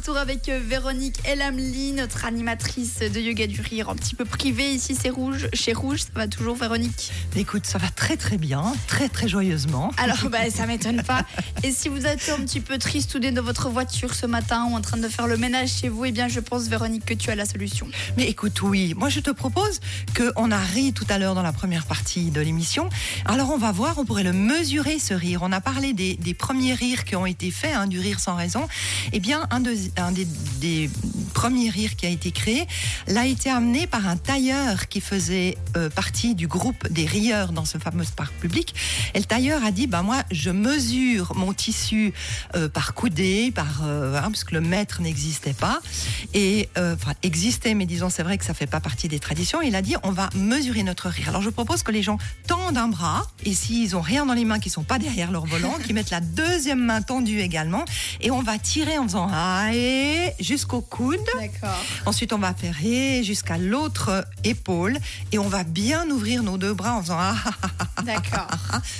retour avec euh, Véronique Elamli, notre animatrice de yoga du rire, un petit peu privée. Ici, c'est rouge. Chez Rouge, ça va toujours, Véronique? Écoute, ça va très très bien, très très joyeusement. Alors, bah, ça m'étonne pas. Et si vous êtes un petit peu tristoudé dans votre voiture ce matin ou en train de faire le ménage chez vous, eh bien, je pense, Véronique, que tu as la solution. Mais écoute, oui, moi je te propose qu'on a ri tout à l'heure dans la première partie de l'émission. Alors on va voir, on pourrait le mesurer ce rire. On a parlé des, des premiers rires qui ont été faits, hein, du rire sans raison. Eh bien, un, de, un des, premiers rires qui a été créé l'a été amené par un tailleur qui faisait euh, partie du groupe des rieurs dans ce fameux parc public. Et le tailleur a dit, bah moi, je mesure mon tissu euh, par coudée, par, euh, hein, parce que le mètre n'existait pas, et euh, enfin existait, mais disons c'est vrai que ça fait pas partie des traditions. Il a dit, on va mesurer notre rire. Alors je propose que les gens tendent un bras, et s'ils ont rien dans les mains, qui sont pas derrière leur volant, qui mettent la deuxième main tendue également, et on va tirer en faisant jusqu'au coude. D'accord. Ensuite, on va et jusqu'à l'autre épaule et on va bien ouvrir nos deux bras en faisant ah, ah, ah, ah, D'accord.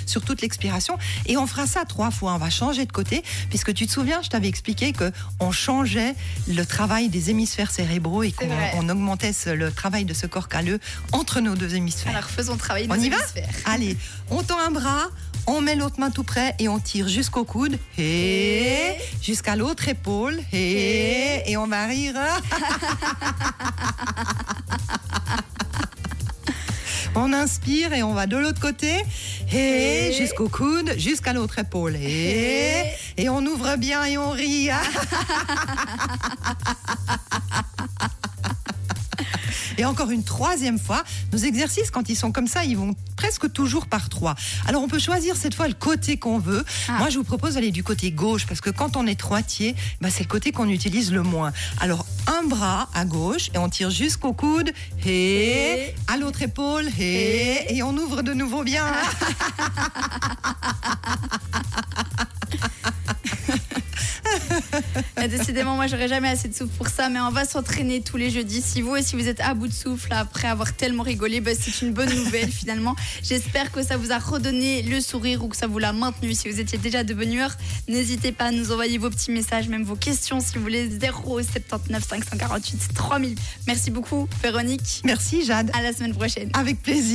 sur toute l'expiration. Et on fera ça trois fois. On va changer de côté puisque tu te souviens, je t'avais expliqué que on changeait le travail des hémisphères cérébraux et qu'on augmentait le travail de ce corps calleux entre nos deux hémisphères. Alors, faisons travailler nos On y va? hémisphères. Allez, on tend un bras, on met l'autre main tout près et on tire jusqu'au coude. Et jusqu'à l'autre épaule. Et, et on va rire. On inspire et on va de l'autre côté. Et Et- jusqu'au coude, jusqu'à l'autre épaule. Et, et on ouvre bien et on rit. Et encore une troisième fois, nos exercices, quand ils sont comme ça, ils vont presque toujours par trois. Alors on peut choisir cette fois le côté qu'on veut. Ah. Moi, je vous propose d'aller du côté gauche parce que quand on est droitier, bah, c'est le côté qu'on utilise le moins. Alors un bras à gauche et on tire jusqu'au coude et, à l'autre épaule et, et on ouvre de nouveau bien. Et Décidément, moi, j'aurais jamais assez de souffle pour ça, mais on va s'entraîner tous les jeudis. Si vous aussi vous êtes à bout de souffle après avoir tellement rigolé, bah, c'est une bonne nouvelle finalement. J'espère que ça vous a redonné le sourire ou que ça vous l'a maintenu. Si vous étiez déjà de bonne humeur, n'hésitez pas à nous envoyer vos petits messages, même vos questions si vous voulez. 0 79 548 3000. Merci beaucoup, Véronique. Merci Jade. À la semaine prochaine. Avec plaisir.